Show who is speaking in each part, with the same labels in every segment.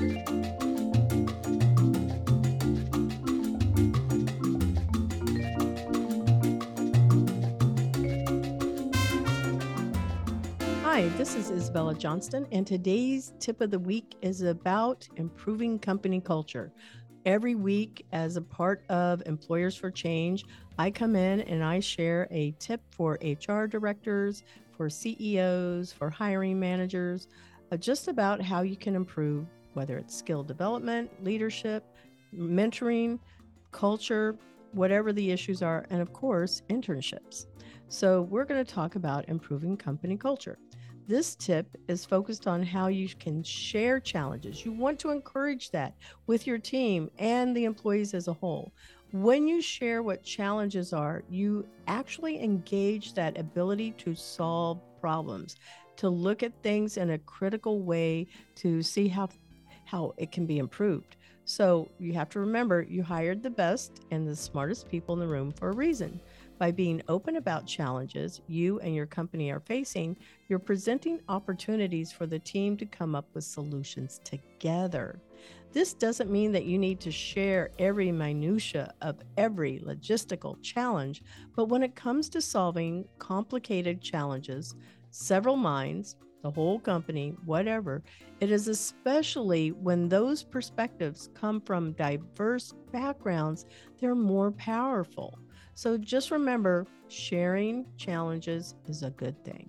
Speaker 1: Hi, this is Isabella Johnston, and today's tip of the week is about improving company culture. Every week, as a part of Employers for Change, I come in and I share a tip for HR directors, for CEOs, for hiring managers, uh, just about how you can improve, whether it's skill development, leadership, mentoring, culture, whatever the issues are, and of course, internships. So, we're going to talk about improving company culture. This tip is focused on how you can share challenges. You want to encourage that with your team and the employees as a whole. When you share what challenges are, you actually engage that ability to solve problems, to look at things in a critical way to see how how it can be improved. So, you have to remember you hired the best and the smartest people in the room for a reason. By being open about challenges you and your company are facing, you're presenting opportunities for the team to come up with solutions together. This doesn't mean that you need to share every minutia of every logistical challenge, but when it comes to solving complicated challenges, several minds, the whole company, whatever, it is especially when those perspectives come from diverse backgrounds, they're more powerful. So just remember sharing challenges is a good thing.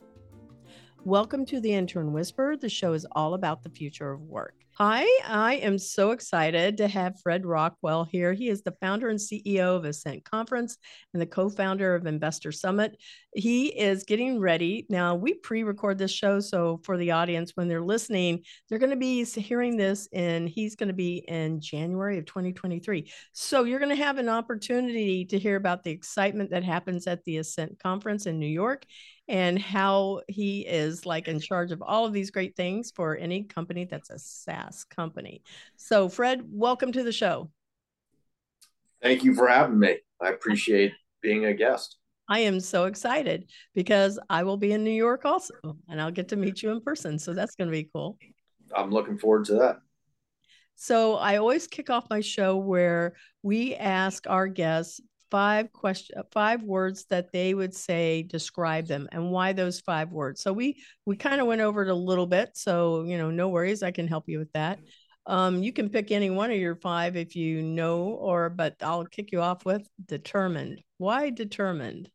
Speaker 1: Welcome to the Intern Whisperer. The show is all about the future of work. Hi, I am so excited to have Fred Rockwell here. He is the founder and CEO of Ascent Conference and the co founder of Investor Summit. He is getting ready. Now, we pre record this show. So, for the audience, when they're listening, they're going to be hearing this, and he's going to be in January of 2023. So, you're going to have an opportunity to hear about the excitement that happens at the Ascent Conference in New York and how he is like in charge of all of these great things for any company that's a SaaS company. So, Fred, welcome to the show.
Speaker 2: Thank you for having me. I appreciate being a guest.
Speaker 1: I am so excited because I will be in New York also, and I'll get to meet you in person. So that's going to be cool.
Speaker 2: I'm looking forward to that.
Speaker 1: So I always kick off my show where we ask our guests five question uh, five words that they would say describe them and why those five words. So we we kind of went over it a little bit so you know no worries i can help you with that. Um, you can pick any one of your five if you know or but i'll kick you off with determined. Why determined?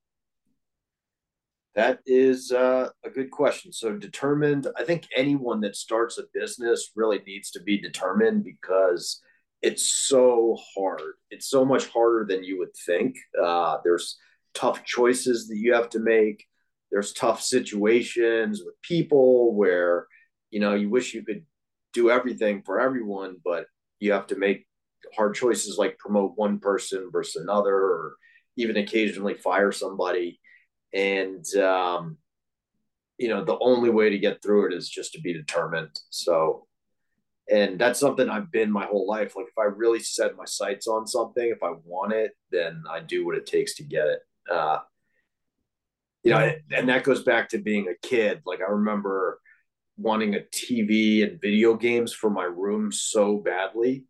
Speaker 2: That is uh, a good question. So determined i think anyone that starts a business really needs to be determined because it's so hard. It's so much harder than you would think. Uh, there's tough choices that you have to make. There's tough situations with people where, you know, you wish you could do everything for everyone, but you have to make hard choices like promote one person versus another, or even occasionally fire somebody. And, um, you know, the only way to get through it is just to be determined. So and that's something I've been my whole life. Like if I really set my sights on something, if I want it, then I do what it takes to get it. Uh, you know, and that goes back to being a kid. Like I remember wanting a TV and video games for my room so badly,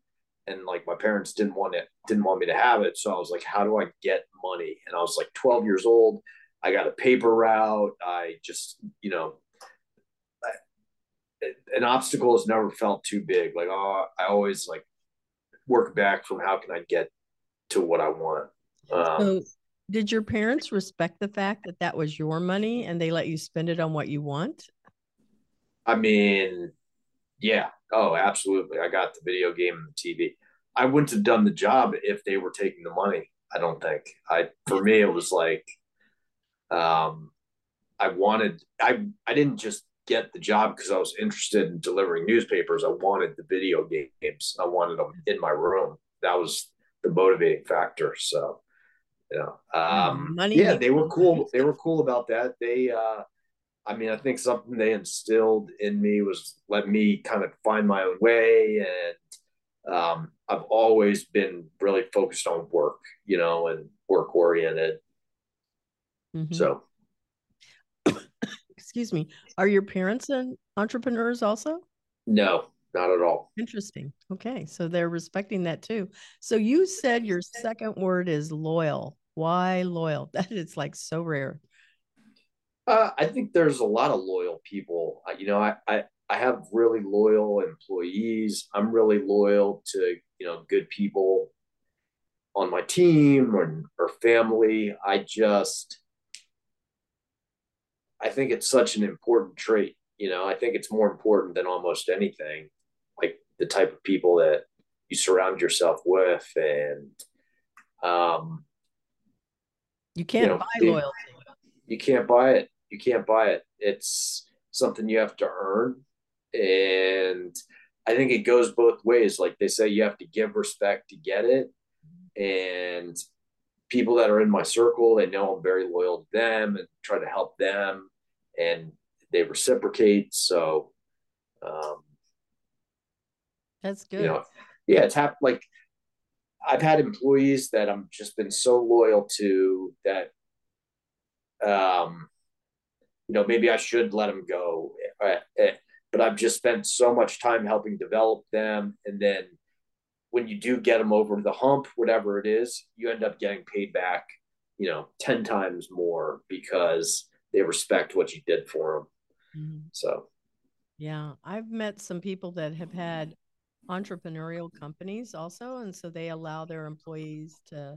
Speaker 2: and like my parents didn't want it, didn't want me to have it. So I was like, how do I get money? And I was like 12 years old. I got a paper route. I just, you know, an obstacle has never felt too big. Like, oh, I always like work back from how can I get to what I want. Um,
Speaker 1: so, did your parents respect the fact that that was your money and they let you spend it on what you want?
Speaker 2: I mean, yeah. Oh, absolutely. I got the video game and the TV. I wouldn't have done the job if they were taking the money. I don't think. I for me it was like um I wanted I I didn't just get the job because I was interested in delivering newspapers. I wanted the video games. I wanted them in my room. That was the motivating factor. So, you know, um, Money yeah, they were cool. They were cool about that. They, uh, I mean, I think something they instilled in me was let me kind of find my own way. And um, I've always been really focused on work, you know, and work oriented. Mm-hmm. So
Speaker 1: excuse me, are your parents and entrepreneurs also?
Speaker 2: No, not at all.
Speaker 1: Interesting. Okay. So they're respecting that too. So you said your second word is loyal. Why loyal? That is like so rare.
Speaker 2: Uh, I think there's a lot of loyal people. You know, I, I, I have really loyal employees. I'm really loyal to, you know, good people on my team or, or family. I just, I think it's such an important trait. You know, I think it's more important than almost anything, like the type of people that you surround yourself with. And, um,
Speaker 1: you can't you know, buy loyalty.
Speaker 2: You can't buy it. You can't buy it. It's something you have to earn. And I think it goes both ways. Like they say, you have to give respect to get it. And people that are in my circle, they know I'm very loyal to them and try to help them. And they reciprocate. So, um,
Speaker 1: that's good. You know,
Speaker 2: yeah, it's happened. Like I've had employees that I'm just been so loyal to that, um, you know, maybe I should let them go, uh, uh, but I've just spent so much time helping develop them, and then when you do get them over the hump, whatever it is, you end up getting paid back, you know, ten times more because they respect what you did for them. Mm-hmm. So,
Speaker 1: yeah, I've met some people that have had entrepreneurial companies also and so they allow their employees to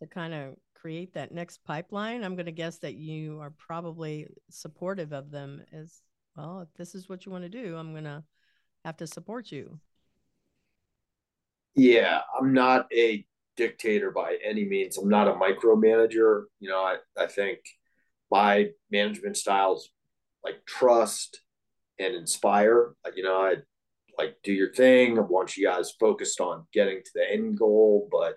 Speaker 1: to kind of create that next pipeline i'm going to guess that you are probably supportive of them as well if this is what you want to do i'm going to have to support you
Speaker 2: yeah i'm not a dictator by any means i'm not a micromanager you know i, I think my management styles like trust and inspire you know i like do your thing. I want you guys focused on getting to the end goal, but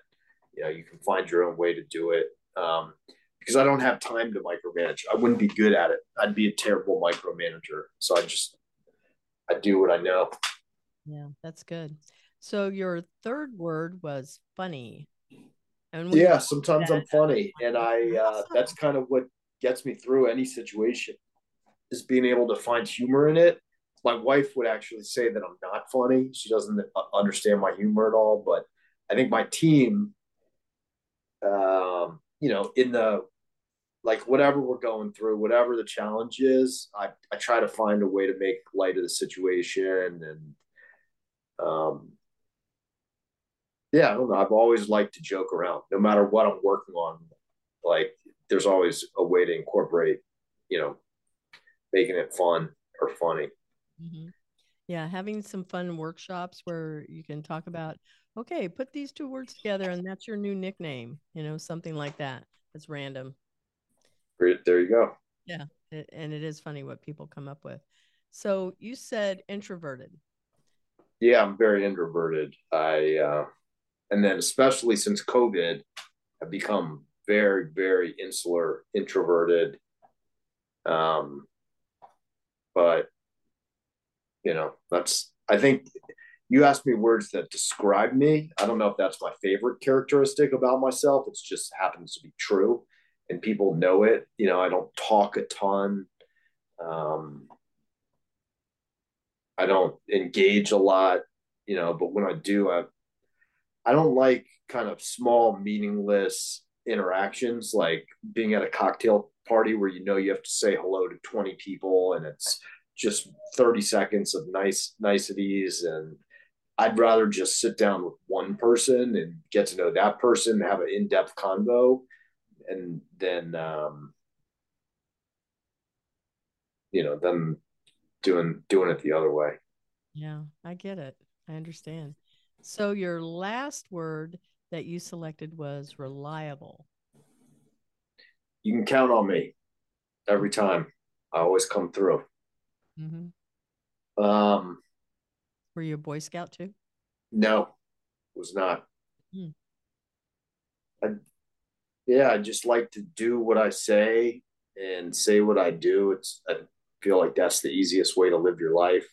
Speaker 2: you know you can find your own way to do it. Um, because I don't have time to micromanage. I wouldn't be good at it. I'd be a terrible micromanager. So I just I do what I know.
Speaker 1: Yeah, that's good. So your third word was funny.
Speaker 2: And yeah, sometimes I'm funny, and I uh, that's kind of what gets me through any situation is being able to find humor in it my wife would actually say that I'm not funny. She doesn't understand my humor at all. But I think my team, um, you know, in the like whatever we're going through, whatever the challenge is, I, I try to find a way to make light of the situation. And um, yeah, I don't know. I've always liked to joke around, no matter what I'm working on. Like, there's always a way to incorporate, you know, making it fun or funny.
Speaker 1: Mm-hmm. Yeah, having some fun workshops where you can talk about, okay, put these two words together and that's your new nickname, you know, something like that. It's random.
Speaker 2: There you go.
Speaker 1: Yeah. And it is funny what people come up with. So you said introverted.
Speaker 2: Yeah, I'm very introverted. I, uh, and then especially since COVID, I've become very, very insular, introverted. Um, but you know, that's I think you asked me words that describe me. I don't know if that's my favorite characteristic about myself. It just happens to be true, and people know it. You know, I don't talk a ton. Um, I don't engage a lot. You know, but when I do, I I don't like kind of small, meaningless interactions like being at a cocktail party where you know you have to say hello to 20 people and it's just 30 seconds of nice niceties and I'd rather just sit down with one person and get to know that person, have an in-depth convo, and then um, you know, them doing doing it the other way.
Speaker 1: Yeah, I get it. I understand. So your last word that you selected was reliable.
Speaker 2: You can count on me every time. I always come through. Mm-hmm. Um,
Speaker 1: Were you a Boy Scout too?
Speaker 2: No, was not. Hmm. I, yeah, I just like to do what I say and say what I do. It's I feel like that's the easiest way to live your life.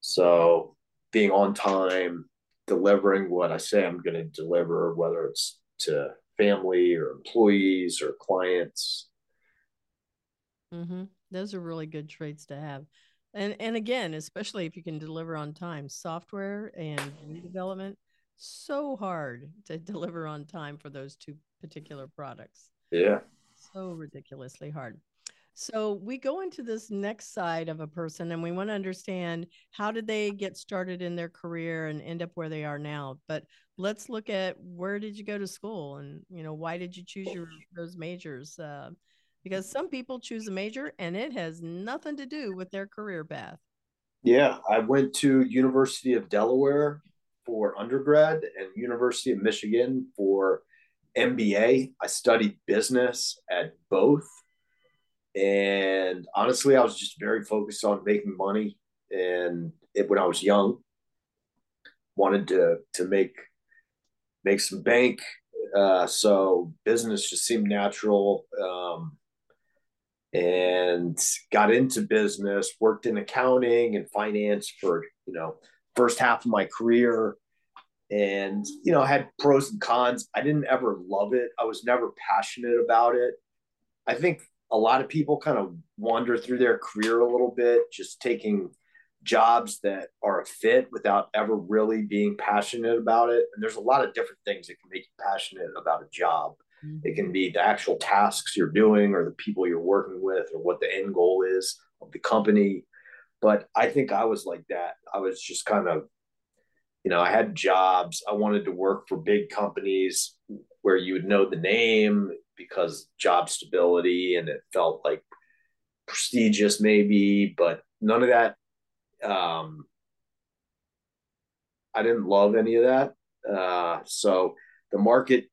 Speaker 2: So being on time, delivering what I say I'm going to deliver, whether it's to family or employees or clients.
Speaker 1: Mm-hmm. Those are really good traits to have. And and again, especially if you can deliver on time, software and development so hard to deliver on time for those two particular products.
Speaker 2: Yeah.
Speaker 1: So ridiculously hard. So we go into this next side of a person and we want to understand how did they get started in their career and end up where they are now. But let's look at where did you go to school and you know why did you choose your those majors? Uh, because some people choose a major and it has nothing to do with their career path.
Speaker 2: Yeah, I went to University of Delaware for undergrad and University of Michigan for MBA. I studied business at both and honestly, I was just very focused on making money. And it, when I was young, wanted to to make make some bank. Uh, so business just seemed natural. Um, and got into business, worked in accounting and finance for, you know, first half of my career and you know had pros and cons i didn't ever love it i was never passionate about it i think a lot of people kind of wander through their career a little bit, just taking jobs that are a fit without ever really being passionate about it. And there's a lot of different things that can make you passionate about a job. It can be the actual tasks you're doing or the people you're working with or what the end goal is of the company. But I think I was like that. I was just kind of, you know, I had jobs. I wanted to work for big companies where you would know the name, because job stability and it felt like prestigious maybe, but none of that. Um, I didn't love any of that. Uh, so the market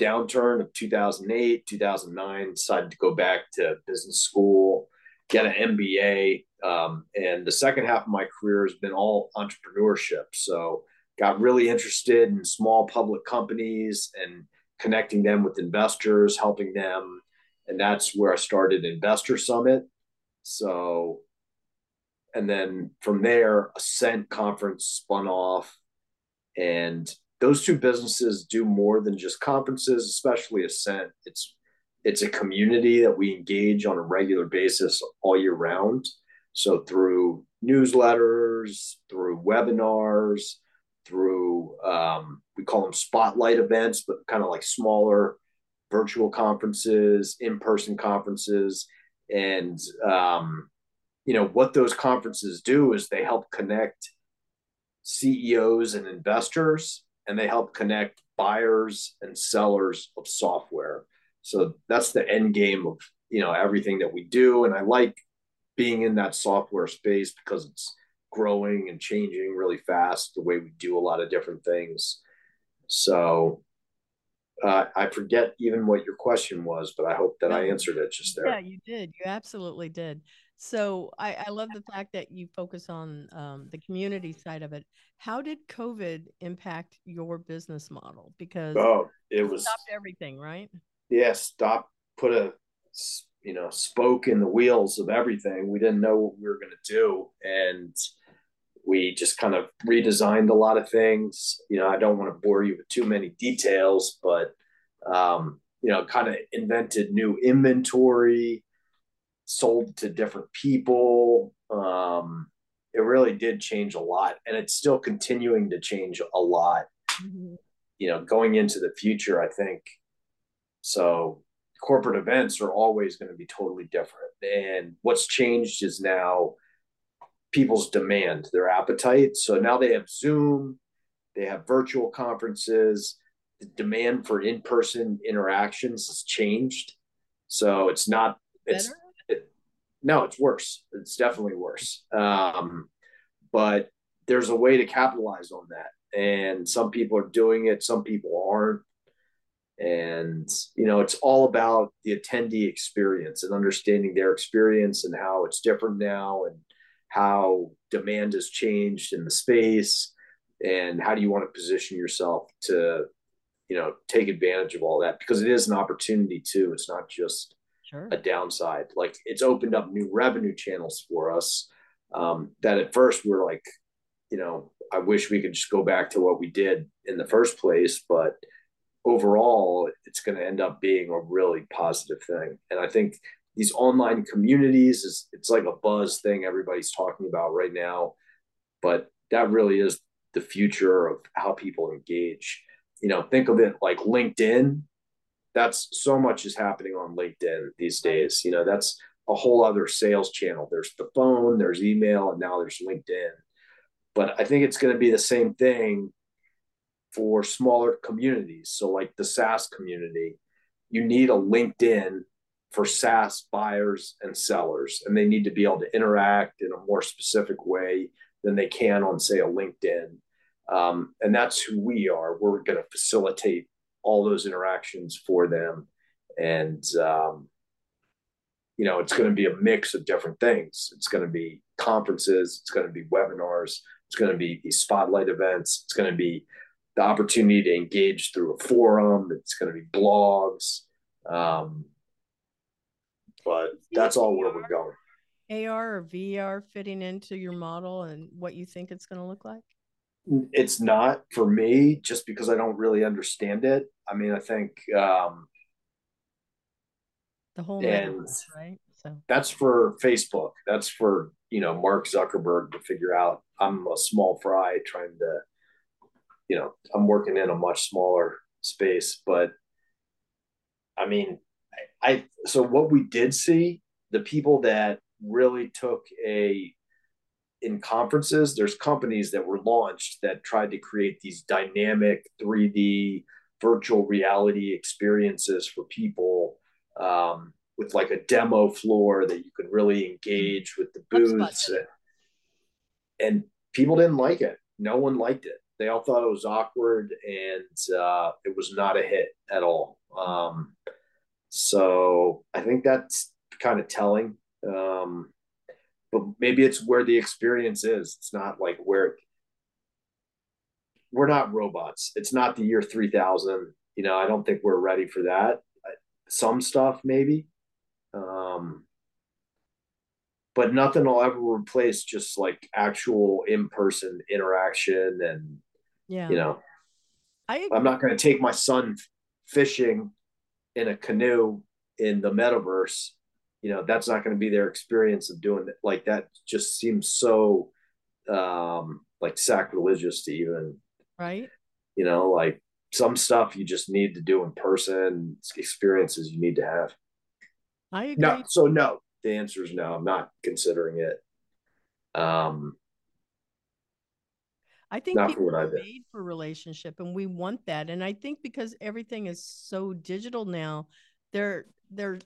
Speaker 2: downturn of 2008, 2009, decided to go back to business school, get an MBA. Um, and the second half of my career has been all entrepreneurship. So got really interested in small public companies and connecting them with investors, helping them. And that's where I started Investor Summit. So, and then from there, Ascent Conference spun off. And those two businesses do more than just conferences, especially Ascent. It's it's a community that we engage on a regular basis all year round. So through newsletters, through webinars, through um, we call them spotlight events, but kind of like smaller virtual conferences, in-person conferences, and um, you know what those conferences do is they help connect CEOs and investors, and they help connect buyers and sellers of software. So that's the end game of you know everything that we do, and I like being in that software space because it's growing and changing really fast the way we do a lot of different things. So uh, I forget even what your question was, but I hope that I answered it just there.
Speaker 1: Yeah, you did. You absolutely did. So I, I love the fact that you focus on um, the community side of it. How did COVID impact your business model? Because
Speaker 2: oh, it was
Speaker 1: stopped everything, right?
Speaker 2: Yeah, stop. Put a you know spoke in the wheels of everything. We didn't know what we were going to do, and we just kind of redesigned a lot of things. You know, I don't want to bore you with too many details, but um, you know, kind of invented new inventory, sold to different people. Um, it really did change a lot, and it's still continuing to change a lot. Mm-hmm. You know, going into the future, I think. So corporate events are always going to be totally different, and what's changed is now people's demand, their appetite. So now they have Zoom, they have virtual conferences. The demand for in-person interactions has changed. So it's not it's it, no, it's worse. It's definitely worse. Um, but there's a way to capitalize on that. And some people are doing it, some people aren't. And you know, it's all about the attendee experience and understanding their experience and how it's different now and how demand has changed in the space and how do you want to position yourself to you know take advantage of all that? Because it is an opportunity too. It's not just sure. a downside. Like it's opened up new revenue channels for us um, that at first we are like you know i wish we could just go back to what we did in the first place but overall it's going to end up being a really positive thing. And i think these online communities is it's like a buzz thing everybody's talking about right now, but that really is the future of how people engage. You know, think of it like LinkedIn. That's so much is happening on LinkedIn these days. You know, that's a whole other sales channel. There's the phone, there's email, and now there's LinkedIn. But I think it's going to be the same thing for smaller communities. So, like the SaaS community, you need a LinkedIn for SaaS buyers and sellers, and they need to be able to interact in a more specific way than they can on, say, a LinkedIn. Um, and that's who we are. We're going to facilitate all those interactions for them. And, um, you know, it's going to be a mix of different things. It's going to be conferences, it's going to be webinars, it's going to be these spotlight events, it's going to be the opportunity to engage through a forum, it's going to be blogs. Um, but that's all where we're going.
Speaker 1: AR or VR fitting into your model and what you think it's going to look like?
Speaker 2: It's not for me just because I don't really understand it. I mean, I think um,
Speaker 1: the whole and right?
Speaker 2: So that's for Facebook. That's for you know Mark Zuckerberg to figure out. I'm a small fry trying to, you know, I'm working in a much smaller space, but I mean, I, so what we did see the people that really took a in conferences there's companies that were launched that tried to create these dynamic 3d virtual reality experiences for people um, with like a demo floor that you could really engage with the booths and, and, people didn't like it. No one liked it. They all thought it was awkward and uh, it was not a hit at all. Um, so i think that's kind of telling um, but maybe it's where the experience is. It's not like where we're not robots. It's not the year 3000. You know, I don't think we're ready for that. Some stuff, maybe. Um, but nothing will ever replace just like actual in-person interaction and yeah you know I i'm not going to take my son fishing in a canoe in the metaverse you know that's not going to be their experience of doing it. Like that just seems so um like sacrilegious to even
Speaker 1: right.
Speaker 2: you know like some stuff you just need to do in person experiences you need to have.
Speaker 1: I agree.
Speaker 2: No so no the answer is no i'm not considering it. Um
Speaker 1: I think Not people are made for relationship and we want that. And I think because everything is so digital now, they're they're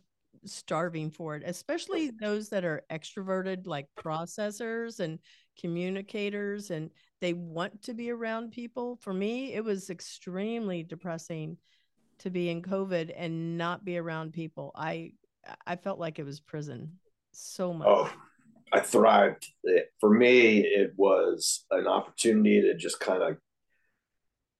Speaker 1: starving for it, especially those that are extroverted, like processors and communicators, and they want to be around people. For me, it was extremely depressing to be in COVID and not be around people. I I felt like it was prison so much.
Speaker 2: Oh, I thrived. For me, it was an opportunity to just kind of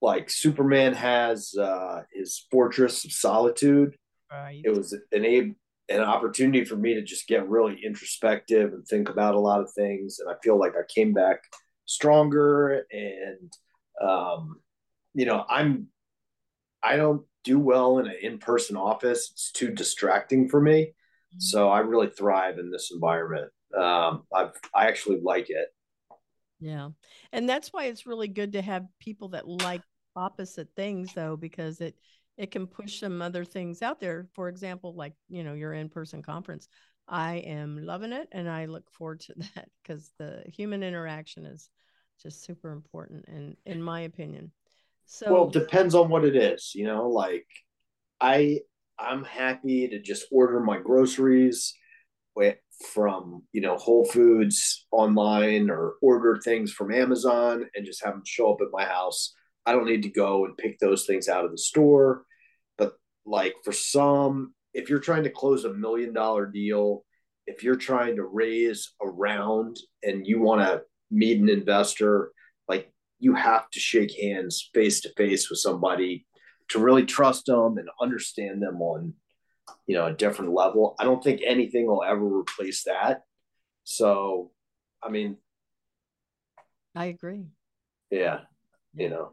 Speaker 2: like Superman has uh, his fortress of solitude. Right. It was an an opportunity for me to just get really introspective and think about a lot of things. And I feel like I came back stronger. And, um, you know, I'm, I don't do well in an in person office. It's too distracting for me. Mm-hmm. So I really thrive in this environment. Um, I've, I actually like it.
Speaker 1: Yeah. And that's why it's really good to have people that like opposite things, though, because it, it can push some other things out there. For example, like, you know, your in person conference. I am loving it and I look forward to that because the human interaction is just super important and in, in my opinion. So
Speaker 2: Well, depends on what it is, you know, like I I'm happy to just order my groceries from, you know, Whole Foods online or order things from Amazon and just have them show up at my house I don't need to go and pick those things out of the store. But like for some, if you're trying to close a million dollar deal, if you're trying to raise a round and you want to meet an investor, like you have to shake hands face to face with somebody to really trust them and understand them on you know a different level. I don't think anything will ever replace that. So, I mean,
Speaker 1: I agree.
Speaker 2: Yeah, you know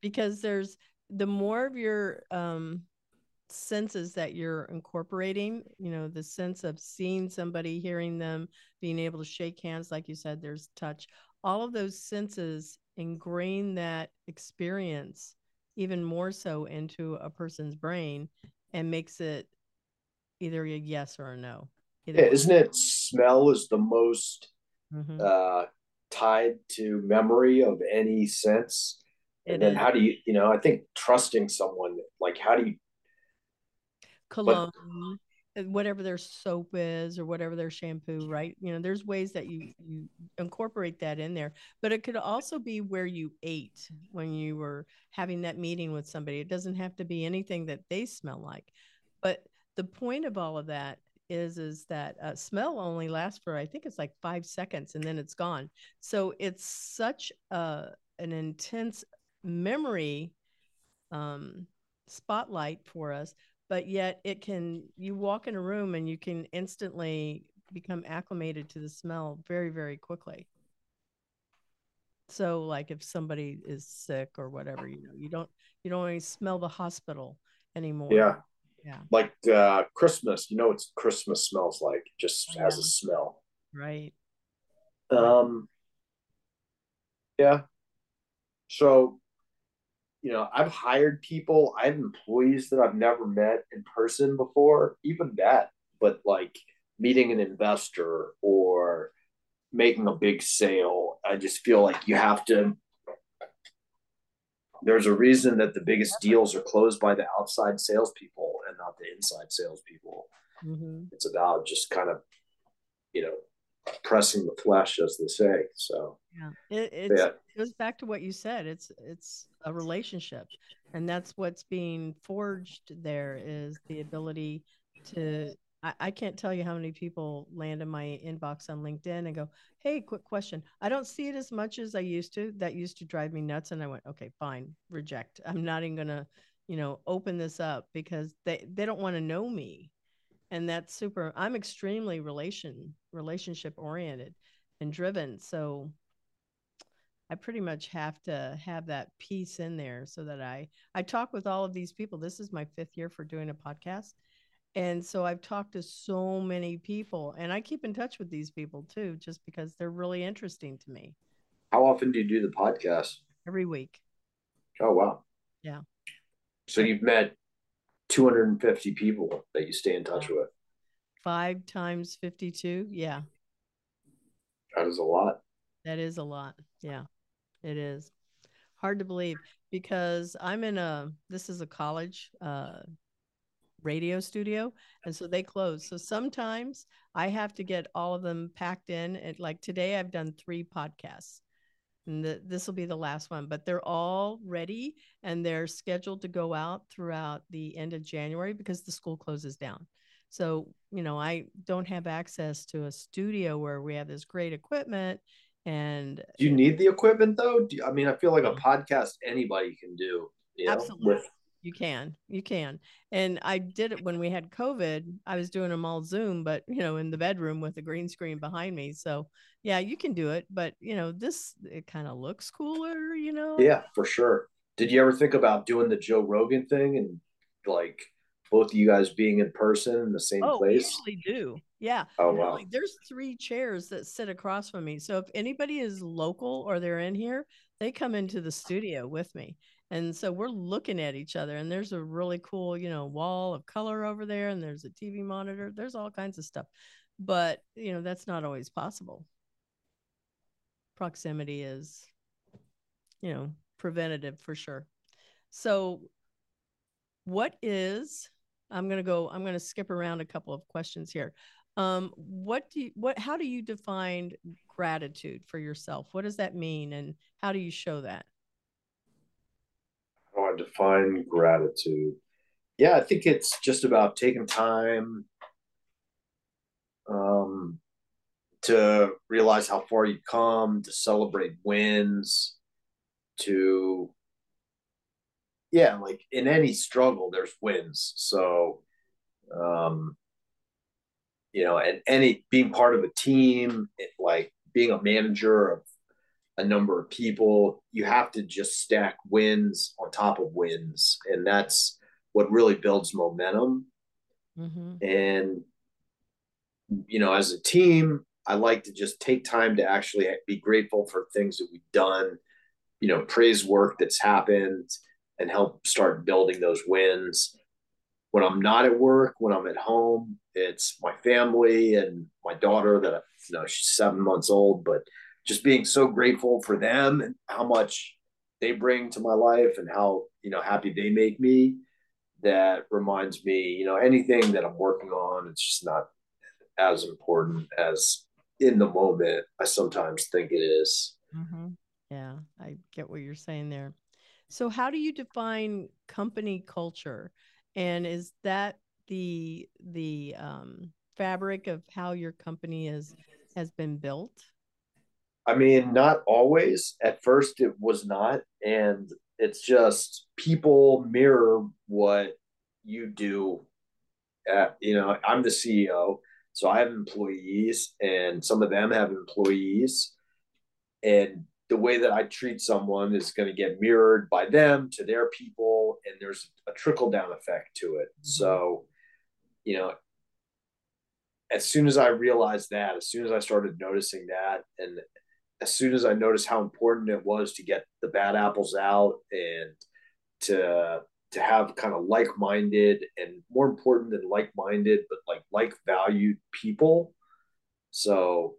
Speaker 1: because there's the more of your um senses that you're incorporating you know the sense of seeing somebody hearing them being able to shake hands like you said there's touch all of those senses ingrain that experience even more so into a person's brain and makes it either a yes or a no
Speaker 2: yeah, isn't it smell is the most mm-hmm. uh, tied to memory of any sense and then is. how do you you know i think trusting someone like how do you
Speaker 1: cologne, whatever their soap is or whatever their shampoo, right? You know, there's ways that you you incorporate that in there. But it could also be where you ate when you were having that meeting with somebody. It doesn't have to be anything that they smell like. But the point of all of that is is that uh, smell only lasts for I think it's like five seconds and then it's gone. So it's such a an intense memory um, spotlight for us but yet it can you walk in a room and you can instantly become acclimated to the smell very very quickly. So like if somebody is sick or whatever you know you don't you don't even smell the hospital anymore.
Speaker 2: Yeah. Yeah. Like uh christmas you know what christmas smells like just yeah. has a smell.
Speaker 1: Right.
Speaker 2: Um yeah. So you know, I've hired people, I have employees that I've never met in person before, even that, but like meeting an investor or making a big sale, I just feel like you have to. There's a reason that the biggest deals are closed by the outside salespeople and not the inside salespeople. Mm-hmm. It's about just kind of, you know, pressing the flesh, as they say. So
Speaker 1: yeah, it, yeah. it goes back to what you said. It's it's a relationship, and that's what's being forged. There is the ability to. I, I can't tell you how many people land in my inbox on LinkedIn and go, "Hey, quick question. I don't see it as much as I used to. That used to drive me nuts." And I went, "Okay, fine, reject. I'm not even gonna." you know open this up because they they don't want to know me and that's super i'm extremely relation relationship oriented and driven so i pretty much have to have that piece in there so that i i talk with all of these people. This is my fifth year for doing a podcast and so i've talked to so many people and i keep in touch with these people too just because they're really interesting to me.
Speaker 2: How often do you do the podcast?
Speaker 1: Every week.
Speaker 2: Oh wow.
Speaker 1: Yeah.
Speaker 2: So you've met 250 people that you stay in touch with.
Speaker 1: Five times 52. Yeah.
Speaker 2: That is a lot.
Speaker 1: That is a lot. Yeah, it is. Hard to believe because I'm in a, this is a college uh, radio studio. And so they close. So sometimes I have to get all of them packed in. And like today, I've done three podcasts and the, this will be the last one but they're all ready and they're scheduled to go out throughout the end of january because the school closes down so you know i don't have access to a studio where we have this great equipment and
Speaker 2: do you need the equipment though you, i mean i feel like a mm. podcast anybody can do you know,
Speaker 1: absolutely with you can, you can. And I did it when we had COVID. I was doing them all Zoom, but you know, in the bedroom with a green screen behind me. So yeah, you can do it. But you know, this it kind of looks cooler, you know.
Speaker 2: Yeah, for sure. Did you ever think about doing the Joe Rogan thing and like both of you guys being in person in the same
Speaker 1: oh,
Speaker 2: place?
Speaker 1: We usually do. Yeah.
Speaker 2: Oh wow.
Speaker 1: there's three chairs that sit across from me. So if anybody is local or they're in here, they come into the studio with me. And so we're looking at each other, and there's a really cool, you know, wall of color over there, and there's a TV monitor. There's all kinds of stuff. But, you know, that's not always possible. Proximity is, you know, preventative for sure. So, what is, I'm going to go, I'm going to skip around a couple of questions here. Um, what do you, what, how do you define gratitude for yourself? What does that mean? And how do you show that?
Speaker 2: how I define gratitude. Yeah, I think it's just about taking time um, to realize how far you've come, to celebrate wins, to yeah, like in any struggle, there's wins. So, um, you know, and any being part of a team, it, like being a manager of a number of people. You have to just stack wins on top of wins, and that's what really builds momentum. Mm-hmm. And, you know, as a team, I like to just take time to actually be grateful for things that we've done, you know, praise work that's happened and help start building those wins. When I'm not at work, when I'm at home, it's my family and my daughter that, you know, she's seven months old, but just being so grateful for them and how much they bring to my life and how, you know, happy they make me that reminds me, you know, anything that I'm working on, it's just not as important as in the moment I sometimes think it is.
Speaker 1: Mm-hmm. Yeah, I get what you're saying there. So, how do you define company culture, and is that the the um, fabric of how your company is has been built?
Speaker 2: I mean, not always. At first, it was not, and it's just people mirror what you do. At, you know, I'm the CEO, so I have employees, and some of them have employees, and the way that I treat someone is going to get mirrored by them to their people, and there's a trickle down effect to it. Mm-hmm. So, you know, as soon as I realized that, as soon as I started noticing that, and as soon as I noticed how important it was to get the bad apples out and to to have kind of like-minded and more important than like-minded but like like valued people. So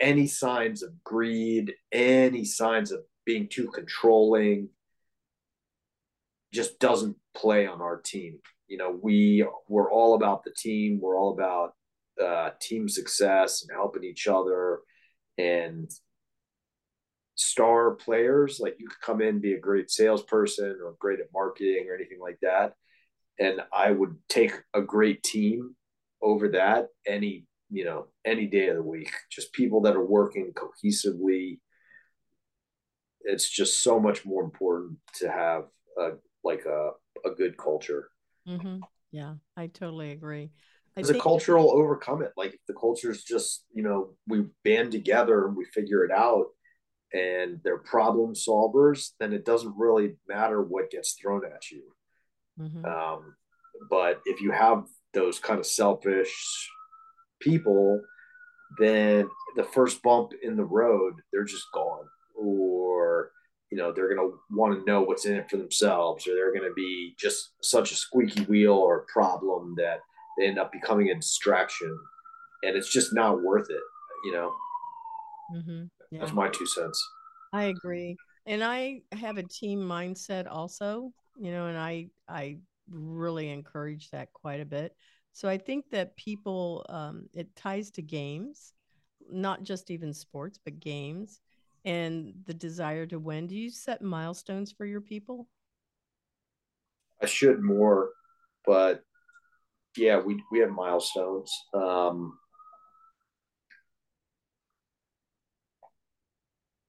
Speaker 2: any signs of greed any signs of being too controlling just doesn't play on our team. You know we we're all about the team. We're all about uh, team success and helping each other and star players. Like you could come in, be a great salesperson or great at marketing or anything like that. And I would take a great team over that any, you know, any day of the week. Just people that are working cohesively. It's just so much more important to have a like a, a good culture.
Speaker 1: Mm-hmm. Yeah, I totally agree.
Speaker 2: A culture will overcome it. Like if the culture is just, you know, we band together and we figure it out, and they're problem solvers, then it doesn't really matter what gets thrown at you. Mm-hmm. Um, but if you have those kind of selfish people, then the first bump in the road, they're just gone. Or, you know, they're going to want to know what's in it for themselves, or they're going to be just such a squeaky wheel or problem that they end up becoming a distraction. And it's just not worth it, you know? Mm-hmm. Yeah. That's my two cents.
Speaker 1: I agree. And I have a team mindset also, you know, and I I really encourage that quite a bit. So I think that people um, it ties to games, not just even sports, but games and the desire to win. Do you set milestones for your people?
Speaker 2: I should more, but yeah, we we have milestones. Um,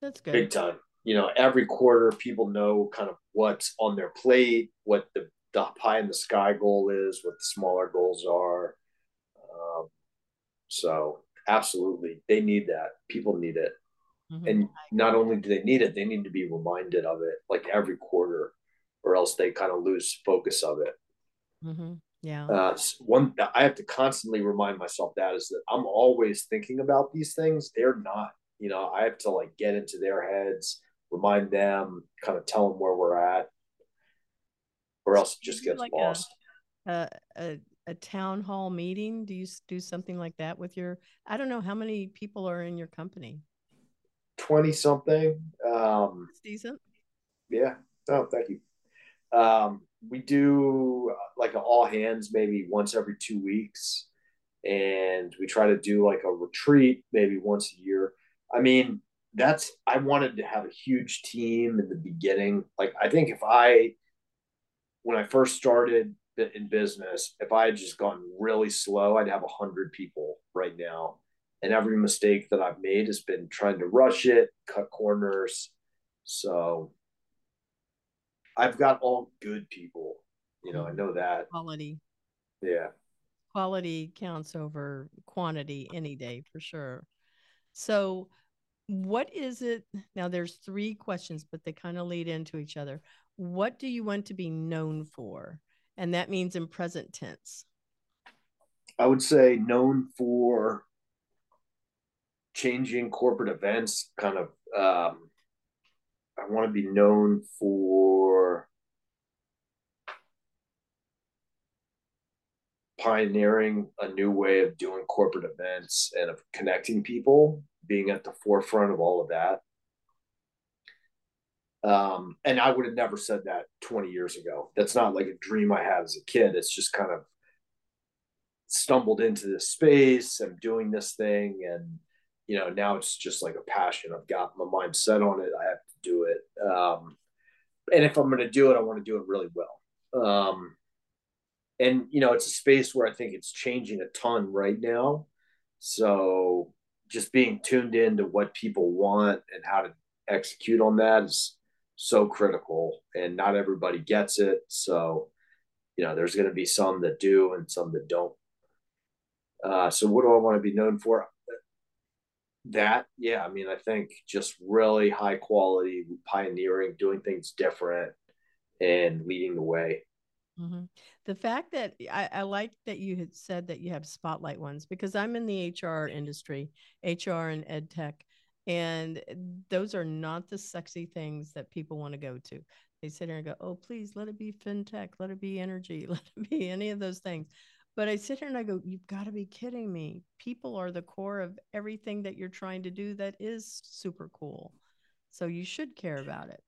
Speaker 1: That's good.
Speaker 2: Big time. You know, every quarter people know kind of what's on their plate, what the, the pie in the sky goal is, what the smaller goals are. Um, so absolutely, they need that. People need it. Mm-hmm. And not only do they need it, they need to be reminded of it like every quarter, or else they kind of lose focus of it.
Speaker 1: Mm-hmm. Yeah.
Speaker 2: Uh, one I have to constantly remind myself that is that I'm always thinking about these things. They're not you know, I have to like get into their heads, remind them, kind of tell them where we're at, or else it just gets like lost.
Speaker 1: A, a, a town hall meeting? Do you do something like that with your? I don't know how many people are in your company.
Speaker 2: Twenty something. Um,
Speaker 1: That's decent.
Speaker 2: Yeah. Oh, thank you. Um, we do uh, like an all hands maybe once every two weeks, and we try to do like a retreat maybe once a year. I mean, that's I wanted to have a huge team in the beginning. Like I think if I when I first started in business, if I had just gone really slow, I'd have a hundred people right now. And every mistake that I've made has been trying to rush it, cut corners. So I've got all good people. You know, I know that.
Speaker 1: Quality.
Speaker 2: Yeah.
Speaker 1: Quality counts over quantity any day for sure. So, what is it? Now, there's three questions, but they kind of lead into each other. What do you want to be known for? And that means in present tense.
Speaker 2: I would say known for changing corporate events, kind of. Um, I want to be known for pioneering a new way of doing corporate events and of connecting people, being at the forefront of all of that. Um, and I would have never said that 20 years ago. That's not like a dream I had as a kid. It's just kind of stumbled into this space. I'm doing this thing, and you know now it's just like a passion. I've got my mind set on it. I have to do it. Um, and if I'm going to do it, I want to do it really well. Um, and you know it's a space where I think it's changing a ton right now. So just being tuned in to what people want and how to execute on that is so critical and not everybody gets it. So you know there's going to be some that do and some that don't. Uh, so what do i want to be known for? That yeah i mean i think just really high quality pioneering doing things different and leading the way.
Speaker 1: Mm-hmm. The fact that I, I like that you had said that you have spotlight ones because i'm in the hr industry hr and ed tech and eh, those are not the sexy things that people want to go to. They sit here and go, oh, please let it be fintech, let it be energy, let it be any of those things. But I sit here and I go, you've got to be kidding me. People are the core of everything that you're trying to do that is super cool. So you should care about it.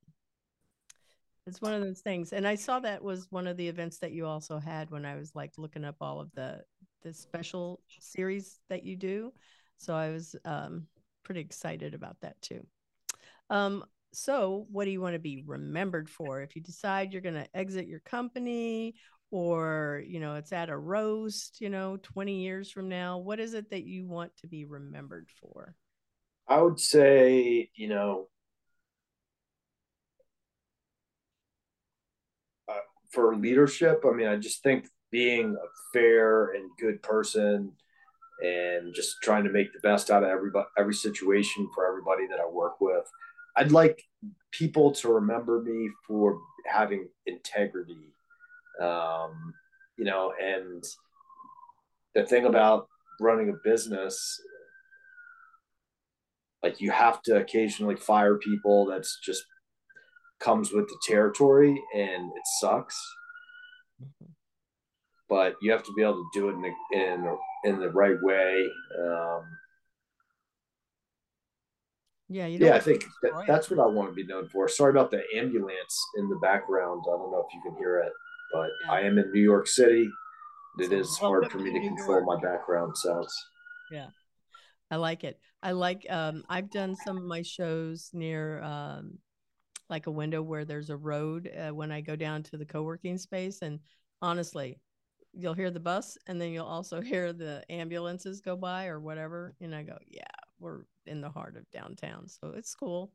Speaker 1: It's one of those things. And I saw that was one of the events that you also had when I was like looking up all of the the special series that you do. So I was um pretty excited about that too. Um, so, what do you want to be remembered for? If you decide you're going to exit your company or, you know, it's at a roast, you know, 20 years from now, what is it that you want to be remembered for?
Speaker 2: I would say, you know, uh, for leadership, I mean, I just think being a fair and good person and just trying to make the best out of every every situation for everybody that I work with. I'd like people to remember me for having integrity, um, you know, and the thing about running a business, like you have to occasionally fire people. That's just comes with the territory, and it sucks. Mm-hmm. But you have to be able to do it in, a, in in the right way. Um,
Speaker 1: yeah,
Speaker 2: yeah, I think that, that's what I want to be known for. Sorry about the ambulance in the background. I don't know if you can hear it, but yeah. I am in New York City. It is hard for me to control my background sounds.
Speaker 1: Yeah, I like it. I like. Um, I've done some of my shows near, um, like a window where there's a road uh, when I go down to the co-working space, and honestly, you'll hear the bus and then you'll also hear the ambulances go by or whatever. And I go, yeah, we're in the heart of downtown. So it's cool.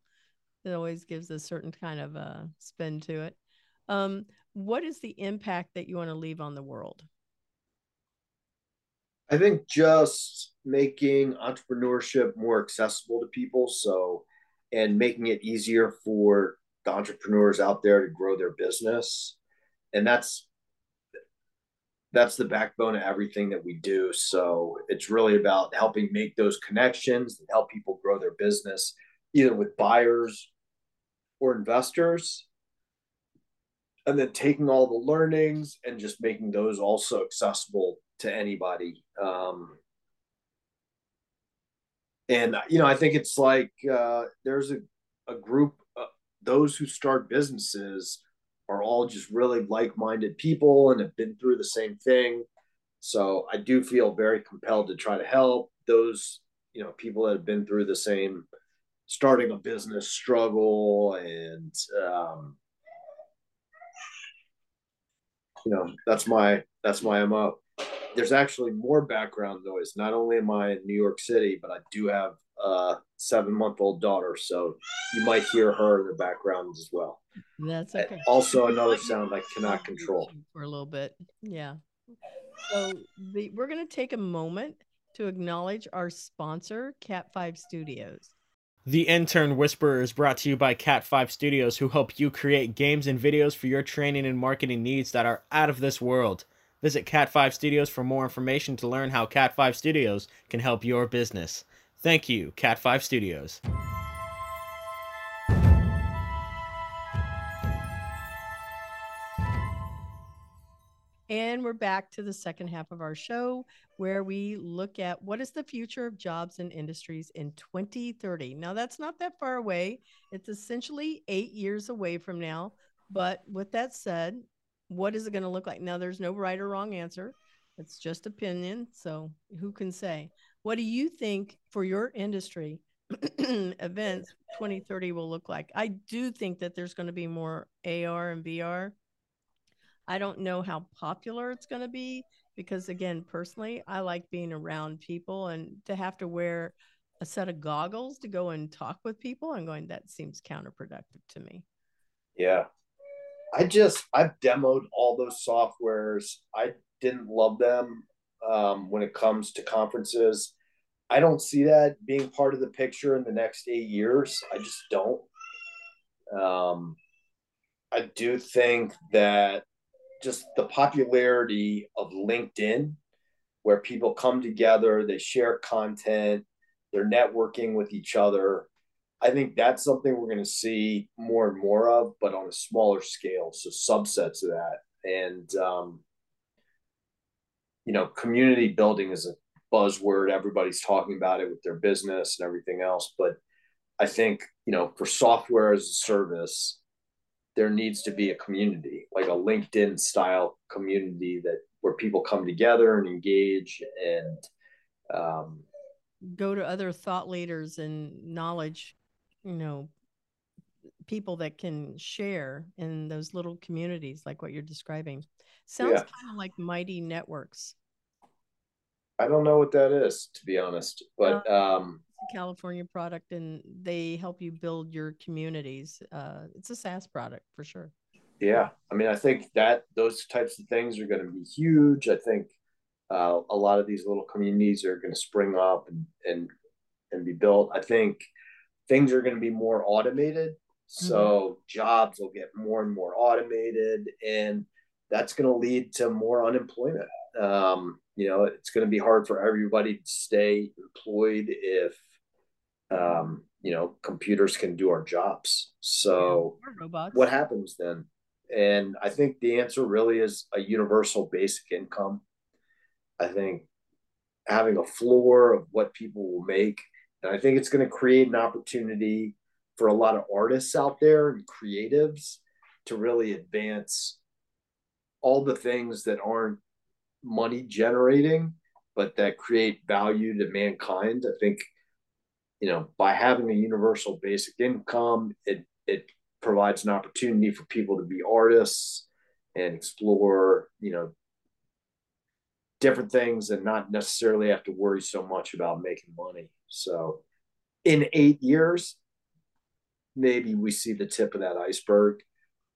Speaker 1: It always gives a certain kind of a uh, spin to it. Um, what is the impact that you want to leave on the world?
Speaker 2: I think just making entrepreneurship more accessible to people. So, and making it easier for the entrepreneurs out there to grow their business. And that's that's the backbone of everything that we do. So it's really about helping make those connections and help people grow their business, either with buyers or investors. And then taking all the learnings and just making those also accessible to anybody. Um, and you know, I think it's like uh, there's a, a group, those who start businesses are all just really like-minded people and have been through the same thing. So I do feel very compelled to try to help those, you know, people that have been through the same starting a business struggle and um, you know, that's my that's my mo. There's actually more background noise. Not only am I in New York City, but I do have Uh, a seven month old daughter. So you might hear her in the background as well.
Speaker 1: That's okay.
Speaker 2: Also, another sound I cannot control.
Speaker 1: For a little bit. Yeah. So the, we're going to take a moment to acknowledge our sponsor, Cat 5 Studios.
Speaker 3: The Intern Whisperer is brought to you by Cat5 Studios, who help you create games and videos for your training and marketing needs that are out of this world. Visit Cat5 Studios for more information to learn how Cat5 Studios can help your business. Thank you, Cat5 Studios.
Speaker 1: And we're back to the second half of our show where we look at what is the future of jobs and industries in 2030. Now, that's not that far away. It's essentially eight years away from now. But with that said, what is it going to look like? Now, there's no right or wrong answer. It's just opinion. So, who can say? What do you think for your industry events 2030 will look like? I do think that there's going to be more AR and VR I don't know how popular it's going to be because, again, personally, I like being around people and to have to wear a set of goggles to go and talk with people. I'm going, that seems counterproductive to me.
Speaker 2: Yeah. I just, I've demoed all those softwares. I didn't love them um, when it comes to conferences. I don't see that being part of the picture in the next eight years. I just don't. Um, I do think that just the popularity of LinkedIn, where people come together, they share content, they're networking with each other. I think that's something we're going to see more and more of, but on a smaller scale. So subsets of that, and um, you know, community building is a buzzword. Everybody's talking about it with their business and everything else. But I think you know, for software as a service, there needs to be a community, like a LinkedIn style community that where people come together and engage and um,
Speaker 1: go to other thought leaders and knowledge, you know, people that can share in those little communities, like what you're describing. Sounds yeah. kind of like Mighty Networks.
Speaker 2: I don't know what that is, to be honest, but um,
Speaker 1: California product and they help you build your communities. Uh, it's a SaaS product for sure.
Speaker 2: Yeah. I mean, I think that those types of things are going to be huge. I think uh, a lot of these little communities are going to spring up and, and, and be built. I think things are going to be more automated. So mm-hmm. jobs will get more and more automated and that's going to lead to more unemployment. Um, you know, it's going to be hard for everybody to stay employed if um, you know, computers can do our jobs. So what happens then? And I think the answer really is a universal basic income. I think having a floor of what people will make. And I think it's going to create an opportunity for a lot of artists out there and creatives to really advance all the things that aren't money generating, but that create value to mankind. I think you know, by having a universal basic income, it it provides an opportunity for people to be artists and explore, you know, different things and not necessarily have to worry so much about making money. So in eight years, maybe we see the tip of that iceberg,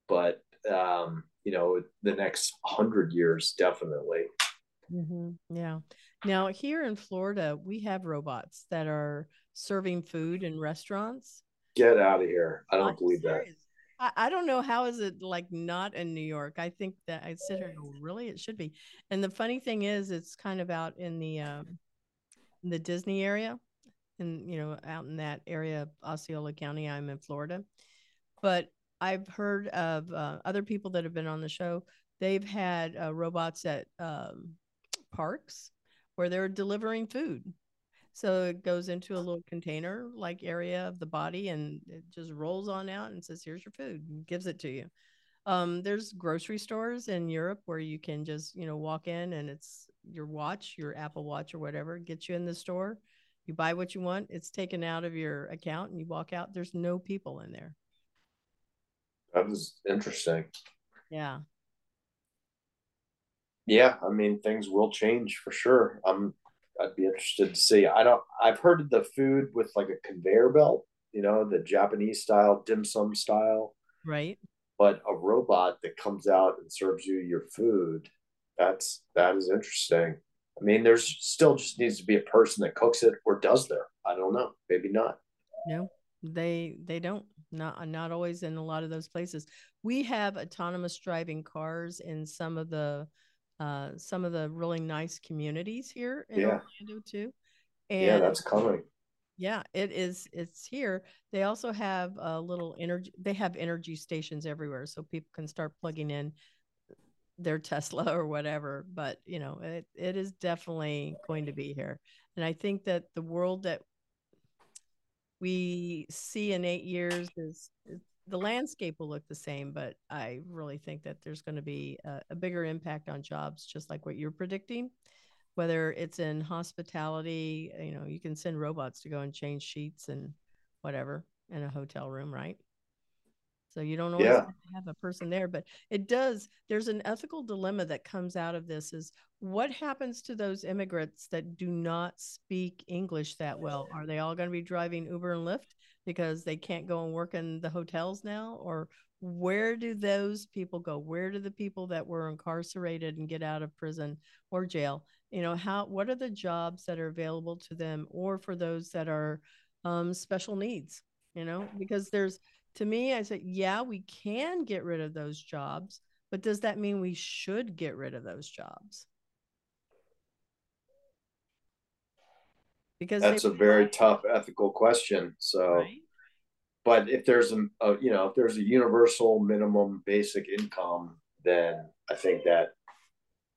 Speaker 2: but um, you know, the next hundred years, definitely.
Speaker 1: Mm-hmm. Yeah. Now here in Florida, we have robots that are serving food in restaurants.
Speaker 2: Get out of here. I don't I'm believe serious.
Speaker 1: that. I, I don't know how is it like not in New York. I think that I sit here and go, really, it should be. And the funny thing is, it's kind of out in the um, in the Disney area, and you know, out in that area of Osceola County. I'm in Florida, but I've heard of uh, other people that have been on the show. They've had uh, robots at um, parks where they're delivering food so it goes into a little container like area of the body and it just rolls on out and says, here's your food and gives it to you. Um, there's grocery stores in Europe where you can just, you know, walk in and it's your watch, your Apple Watch or whatever, gets you in the store. You buy what you want, it's taken out of your account and you walk out. There's no people in there.
Speaker 2: That was interesting.
Speaker 1: Yeah.
Speaker 2: Yeah, I mean things will change for sure. I'm I'd be interested to see. I don't. I've heard of the food with like a conveyor belt, you know, the Japanese style, dim sum style,
Speaker 1: right?
Speaker 2: But a robot that comes out and serves you your food. That's that is interesting. I mean, there's still just needs to be a person that cooks it or does there. I don't know. Maybe not.
Speaker 1: No. they they don't not not always in a lot of those places we have autonomous driving cars in some of the uh some of the really nice communities here in
Speaker 2: Yeah.
Speaker 1: orlando too and
Speaker 2: yeah, that's coming.
Speaker 1: yeah it is it's here they also have a little energy they have energy stations everywhere so people can start plugging in their tesla or whatever but you know it, it is definitely going to be here and i think that the world that we see in eight years is, is the landscape will look the same but i really think that there's going to be a, a bigger impact on jobs just like what you're predicting whether it's in hospitality, you know, you can send robots to go and change sheets and whatever in a hotel room, right? So you don't always
Speaker 2: Yeah.
Speaker 1: have a person there, but it does. There's an ethical dilemma that comes out of this is what happens to those immigrants that do not speak English that well? Are they all going to be driving Uber and Lyft because they can't go and work in the hotels now? Or where do those people go? Where do the people that were incarcerated and get out of prison or jail? You know, how what are the jobs that are available to them or for those that are um, special needs? You know, because there's to me, I said, yeah, we can get rid of those jobs, but does that mean we should get rid of those jobs? Because
Speaker 2: That's a very
Speaker 1: provide-
Speaker 2: tough ethical question. So,
Speaker 1: right?
Speaker 2: but if there's a, a you know if there's a universal minimum basic income, then I think that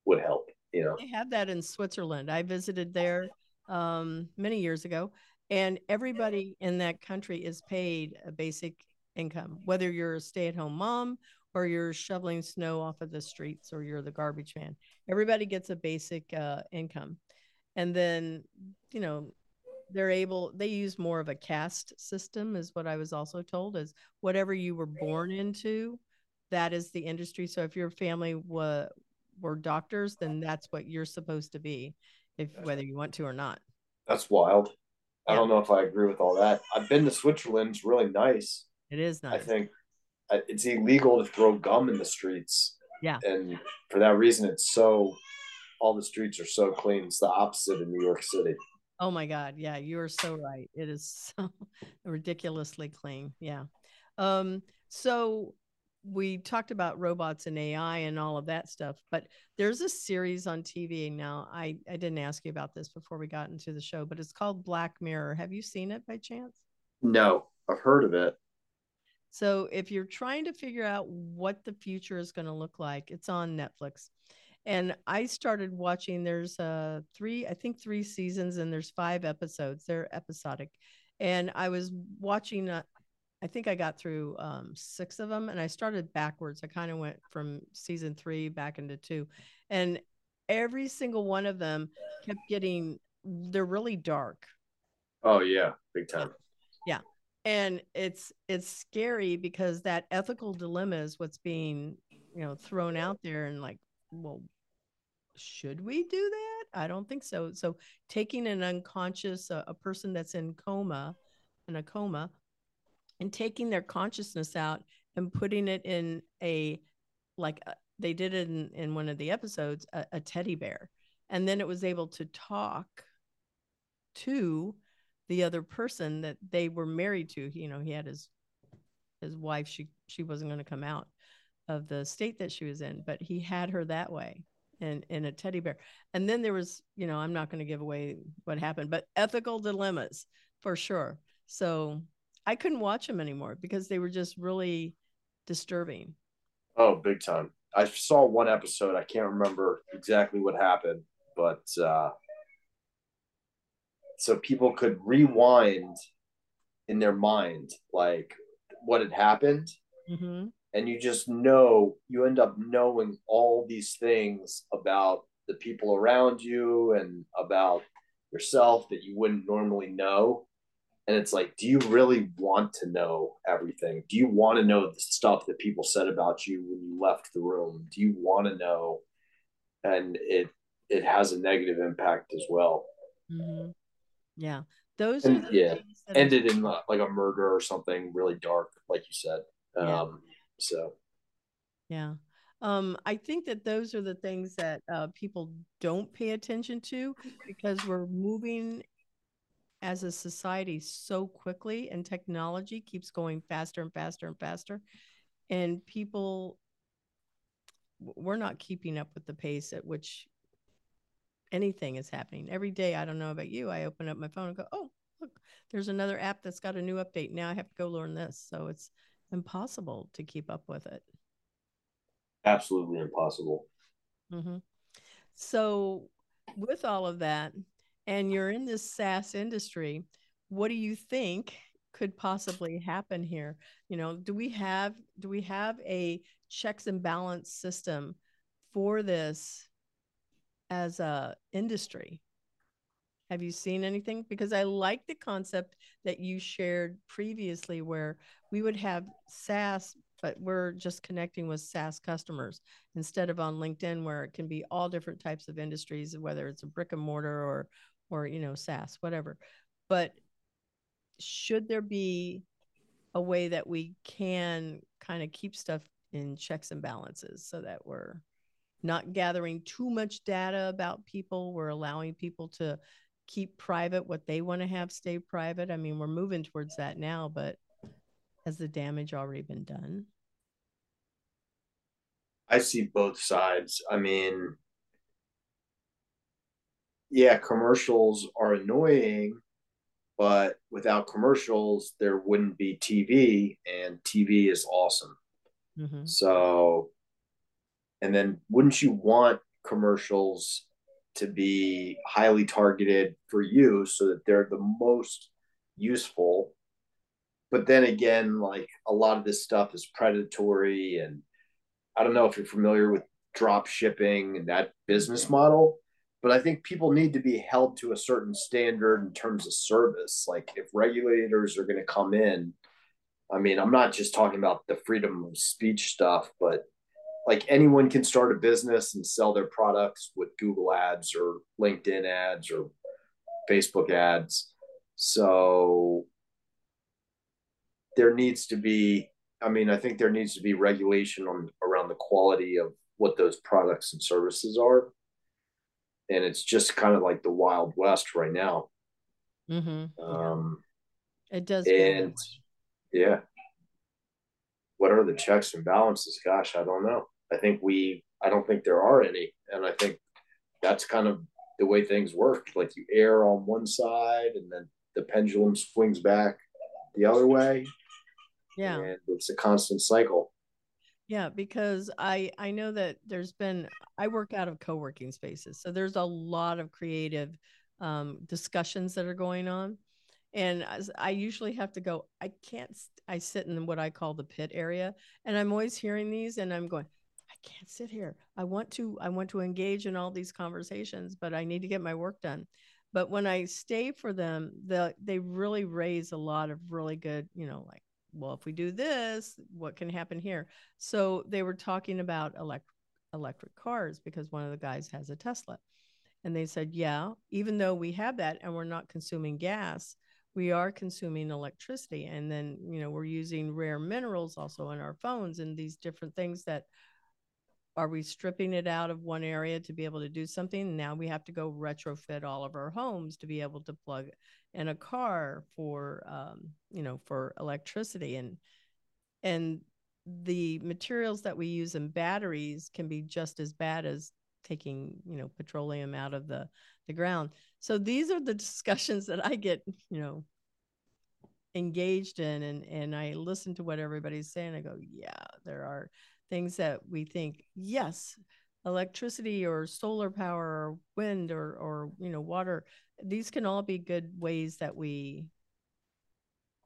Speaker 2: would help. You know,
Speaker 1: They have that in Switzerland. I visited there um, many years ago, and everybody in that country is paid a basic income, whether you're a stay at home mom or you're shoveling snow off of the streets or you're the garbage man. Everybody gets a basic uh, income. And then, you know, they're able, they use more of a caste system, is what I was also told, is whatever you were born into, that is the industry. So if your family wa- were doctors, then that's what you're supposed to be, if whether you want to or not.
Speaker 2: that's wild. I
Speaker 1: Yeah.
Speaker 2: don't know if I agree with all that. I've been to Switzerland. It's really nice.
Speaker 1: It is nice.
Speaker 2: I think it's illegal to throw gum in the streets.
Speaker 1: Yeah.
Speaker 2: And for that reason, it's so, all the streets are so clean. It's the opposite in New York City.
Speaker 1: Oh my God. Yeah, you are so right. It is so ridiculously clean. Yeah. Um, so we talked about robots and AI and all of that stuff, but there's a series on TV now. I, I didn't ask you about this before we got into the show, but it's called Black Mirror. Have you seen it by chance?
Speaker 2: No, I've heard of it.
Speaker 1: So if you're trying to figure out what the future is going to look like, it's on Netflix. And I started watching there's uh 3 I think 3 seasons and there's 5 episodes. They're episodic. And I was watching uh, I think I got through um 6 of them and I started backwards. I kind of went from season 3 back into 2. And every single one of them kept getting they're really dark
Speaker 2: Oh yeah, big time.
Speaker 1: And it's it's scary because that ethical dilemma is what's being you know thrown out there and like well should we do that? I don't think so. So taking an unconscious a, a person that's in coma in a coma and taking their consciousness out and putting it in a like a, they did it in, in one of the episodes a, a teddy bear. And then it was able to talk to the other person that they were married to you know he had his his wife she she wasn't going to come out of the state that she was in but he had her that way in in a teddy bear and then there was you know i'm not going to give away what happened but ethical dilemmas for sure so i couldn't watch them anymore because they were just really disturbing
Speaker 2: Oh, big time. I saw one episode. I can't remember exactly what happened, but uh, so people could rewind in their mind like what had happened,
Speaker 1: hmm
Speaker 2: and you just know you end up knowing all these things about the people around you and about yourself that you wouldn't normally know. And it's like, do you really want to know everything? Do you want to know the stuff that people said about you when you left the room? Do you want to know? And it it has a negative impact as well.
Speaker 1: hmm yeah those
Speaker 2: And,
Speaker 1: are the
Speaker 2: yeah,
Speaker 1: that are-
Speaker 2: Ended in uh, like a murder or something really dark, like you said.
Speaker 1: Yeah.
Speaker 2: Um, so
Speaker 1: Yeah. Um, I think that those are the things that uh, people don't pay attention to because we're moving as a society so quickly and technology keeps going faster and faster and faster and people we're not keeping up with the pace at which anything is happening. Every day i don't know about you i open up my phone and go oh look there's another app that's got a new update. Now i have to go learn this. So it's impossible to keep up with it.
Speaker 2: Absolutely impossible.
Speaker 1: Mm-hmm. so with all of that and you're in this SaaS industry, what do you think could possibly happen here? You know, do we have do we have a checks and balance system for this as a industry? Have you seen anything? Because I like the concept that you shared previously where we would have SaaS but we're just connecting with SaaS customers instead of on LinkedIn where it can be all different types of industries, whether it's a brick and mortar or or you know SaaS, whatever. But should there be a way that we can kind of keep stuff in checks and balances so that we're not gathering too much data about people. We're allowing people to keep private what they want to have stay private. I mean, we're moving towards that now, but has the damage already been done?
Speaker 2: I see both sides. I mean, yeah, commercials are annoying, but without commercials, there wouldn't be TV, and TV is awesome. Mm-hmm. So, and then wouldn't you want commercials to be highly targeted for you so that they're the most useful? But then again, like a lot of this stuff is predatory, and I don't know if you're familiar with drop shipping and that business mm-hmm. model but I think people need to be held to a certain standard in terms of service. Like if regulators are going to come in, I mean, I'm not just talking about the freedom of speech stuff, but like anyone can start a business and sell their products with Google ads or LinkedIn ads or Facebook ads. So there needs to be, I mean, I think there needs to be regulation on around the quality of what those products and services are and it's just kind of like the wild west right now.
Speaker 1: Mm-hmm. Um, it does,
Speaker 2: and yeah, what are the checks and balances? Gosh, I don't know. I think we, I don't think there are any, and I think that's kind of the way things work. Like you err on one side, and then the pendulum swings back the other way.
Speaker 1: Yeah,
Speaker 2: and it's a constant cycle.
Speaker 1: Yeah, because I I know that there's been I work out of co-working spaces. So there's a lot of creative um, discussions that are going on. And as I usually have to go, I can't I sit in what I call the pit area and I'm always hearing these and I'm going can't sit here. I want to I want to engage in all these conversations, but I need to get my work done. But when I stay for them, the they really raise a lot of really good, you know, like well, if we do this, what can happen here? So they were talking about elect- electric cars because one of the guys has a Tesla. And they said, yeah, even though we have that and we're not consuming gas, we are consuming electricity. And then, you know, we're using rare minerals also in our phones and these different things that are we stripping it out of one area to be able to do something? Now we have to go retrofit all of our homes to be able to plug in a car for, um, you know, for electricity. And and the materials that we use in batteries can be just as bad as taking you know petroleum out of the the ground. So these are the discussions that i get you know engaged in. And and i listen to what everybody's saying. I go yeah there are things that we think, yes, electricity or solar power or wind or or you know water these can all be good ways that we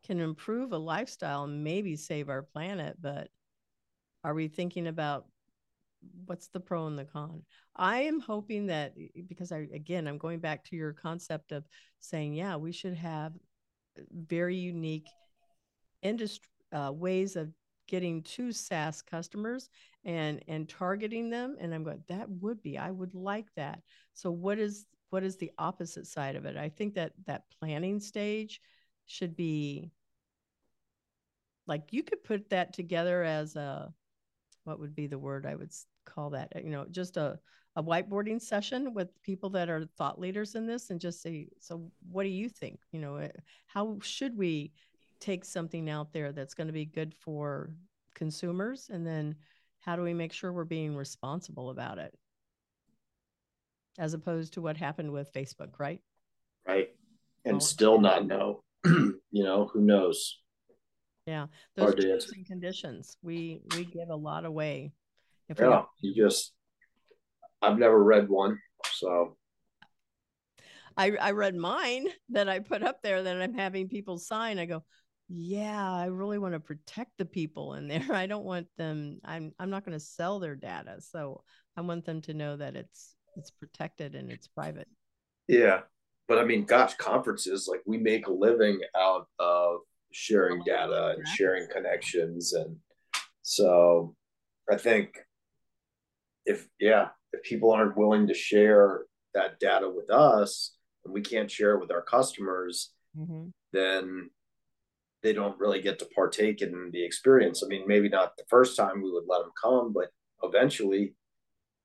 Speaker 1: can improve a lifestyle and maybe save our planet but are we thinking about what's the pro and the con? I am hoping that eh, eh, because i again i'm going back to your concept of saying yeah we should have eh, very unique industry uh, ways of getting to SaaS customers and and targeting them. And I'm going, that would be, I would like that. So what is what is the opposite side of it? I think that that planning stage should be like you could put that together as a what would be the word I would call that? You know, just a a whiteboarding session with people that are thought leaders in this and just say, so what do you think? You know, eh, how should we take something out there that's going to be good for consumers? And then how do we make sure we're being responsible about it? As opposed to what happened with Facebook, right?
Speaker 2: Right. And still not know. you know, who knows?
Speaker 1: Yeah. Those terms and conditions. We we give a lot away.
Speaker 2: If yeah, you just I've never read one, so
Speaker 1: I I read mine that I put up there that I'm having people sign. I go, yeah, I really want to protect the people in there. I don't want them. I'm I'm not going to sell their data, so I want them to know that it's it's protected and it's private.
Speaker 2: Yeah, but I mean, gosh, conferences like we make a living out of sharing data and sharing connections, and so I think if yeah, if people aren't willing to share that data with us, and we can't share it with our customers, mm-hmm. then they don't really get to partake in the experience. I mean, maybe not the first time we would let them come, but eventually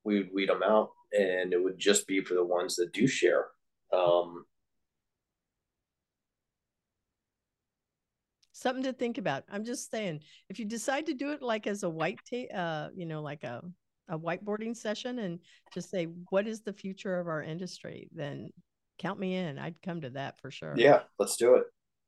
Speaker 2: we would weed them out and it would just be for the ones that do share. Um,
Speaker 1: Something to think about. I'm just saying, if you decide to do it like as a white, ta- uh, you know, like a a whiteboarding session, and just say what is the future of our industry, then count me in. I'd come to that for sure.
Speaker 2: Yeah, let's do it.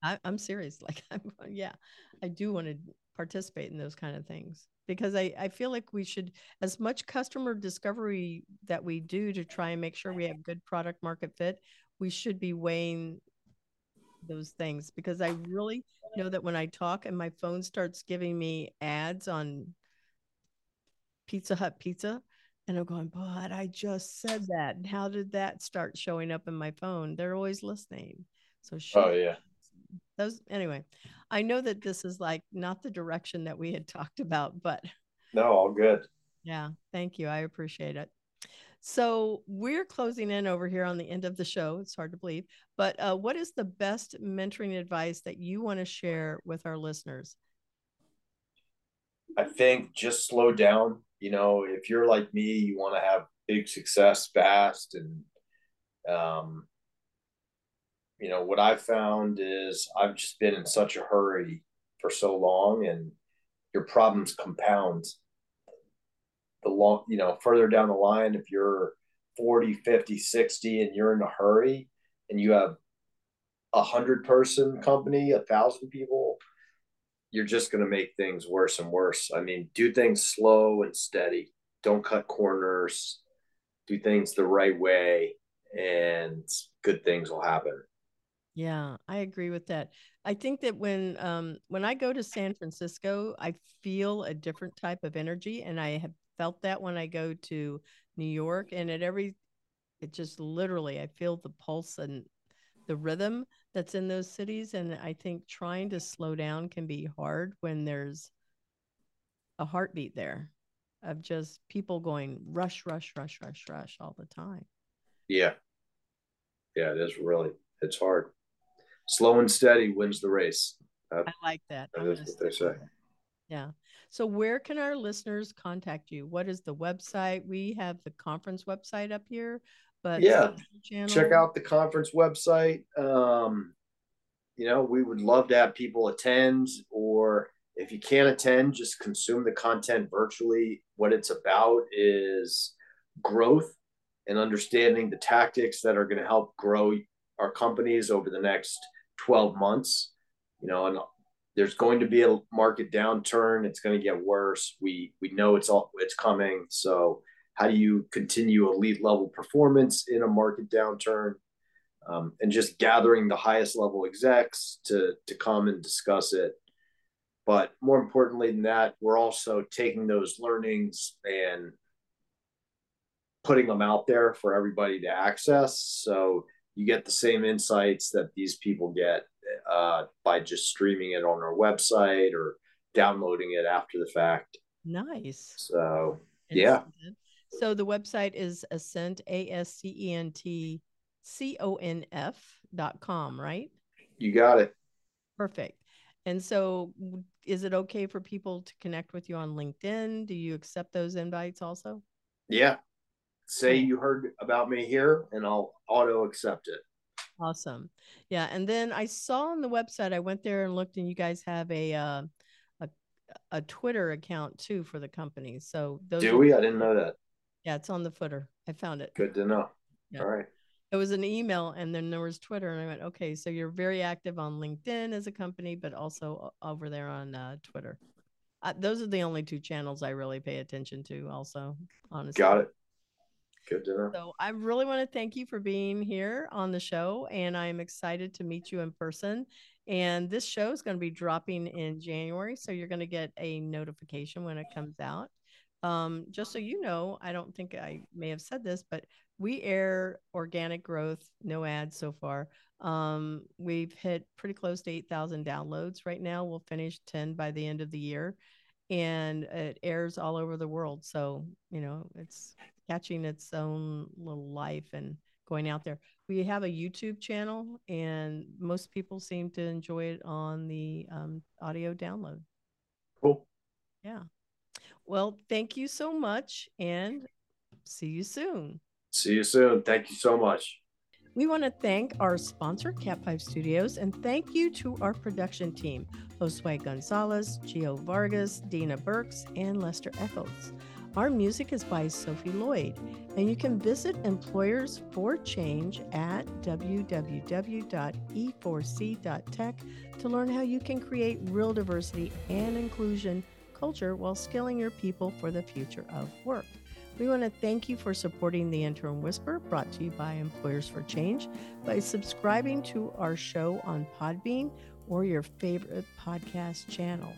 Speaker 1: I, am serious. Like, I'm, yeah, I do want to participate in those kind of things because I, I feel like we should, as much customer discovery that we do to try and make sure we have good product market fit, we should be weighing those things because I really know that when I talk and my phone starts giving me ads on Pizza Hut pizza, and I'm going, but I just said that. And how did that start showing up in my phone? They're always listening. So,
Speaker 2: oh, yeah
Speaker 1: those anyway i know that this is like not the direction that we had talked about but
Speaker 2: no all good.
Speaker 1: Yeah thank you i appreciate it. So we're closing in over here on the end of the show it's hard to believe but uh, what is the best mentoring advice that you want to share with our listeners?
Speaker 2: I think just slow down you know if you're like me you want to have big success fast and um, you know what i've found is i've just been in such a hurry for so long and your problems compound. The long you know further down the line if you're 40 50 60 and you're in a hurry and you have a hundred person company a thousand people you're just going to make things worse and worse. I mean do things slow and steady. Don't cut corners. Do things the right way and good things will happen
Speaker 1: yeah, I agree with that. I think that when um when I go to San Francisco, I feel a different type of energy and I have felt that when I go to New York and at every it just literally I feel the pulse and the rhythm that's in those cities and I think trying to slow down can be hard when there's a heartbeat there of just people going rush rush rush rush rush all the time.
Speaker 2: Yeah. Yeah, it is really it's hard slow and steady wins the race.
Speaker 1: I like that.
Speaker 2: That is what they say.
Speaker 1: Yeah. So where can our listeners contact you? What is the website? We have the conference website up here, but
Speaker 2: yeah, check out the conference website. Um, you know, we would love to have people attend, or if you can't attend, just consume the content virtually. What it's about is growth and understanding the tactics that are going to help grow our companies over the next 12 months, you know, and there's going to be a market downturn. It's going to get worse. We we know it's all it's coming. So how do you continue elite level performance in a market downturn? Um, and just gathering the highest level execs to to come and discuss it. But more importantly than that, we're also taking those learnings and putting them out there for everybody to access. So you get the same insights that these people get uh, by just streaming it on our website or downloading it after the fact.
Speaker 1: Nice.
Speaker 2: So yeah.
Speaker 1: So the website is ascent a s c e n t c o n f dot com, right?
Speaker 2: You got it.
Speaker 1: Perfect. And so is it okay for people to connect with you on LinkedIn? Do you accept those invites also?
Speaker 2: Yeah. Say you heard about me here and I'll auto accept it.
Speaker 1: Awesome. Yeah. And then I saw on the website, I went there and looked, and you guys have a, uh, a, a Twitter account too for the company. So those
Speaker 2: do
Speaker 1: are,
Speaker 2: we? I didn't know that.
Speaker 1: Yeah, it's on the footer. I found it.
Speaker 2: Good to know.
Speaker 1: Yeah.
Speaker 2: All right.
Speaker 1: It was an email, and then there was Twitter, and I went, okay, so you're very active on LinkedIn as a company, but also over there on uh, Twitter. Uh, those are the only two channels I really pay attention to. Also, honestly.
Speaker 2: Got it. Good.
Speaker 1: So I really want to thank you for being here on the show, and I'm excited to meet you in person. And this show is going to be dropping in January, so you're going to get a notification when it comes out. Um, just so you know, I don't think I may have said this, but we air organic growth, no ads so far. Um, we've hit pretty close to 8,000 downloads right now. We'll finish 10 by the end of the year, and it airs all over the world. So, you know, it's catching its own little life and going out there. We have a YouTube channel, and most people seem to enjoy it on the um, audio download.
Speaker 2: Cool.
Speaker 1: Yeah. Well, thank you so much, and see you soon.
Speaker 2: See you soon. Thank you so much.
Speaker 1: We want to thank our sponsor, Cat5 Studios, and thank you to our production team, Josue Gonzalez, Gio Vargas, Dina Burks, and Lester Eccles. Our music is by Sophie Lloyd, and you can visit Employers for Change at www.e4c.tech to learn how you can create real diversity and inclusion culture while skilling your people for the future of work. We want to thank you for supporting the Intern Whisperer, brought to you by Employers for Change, by subscribing to our show on Podbean or your favorite podcast channel.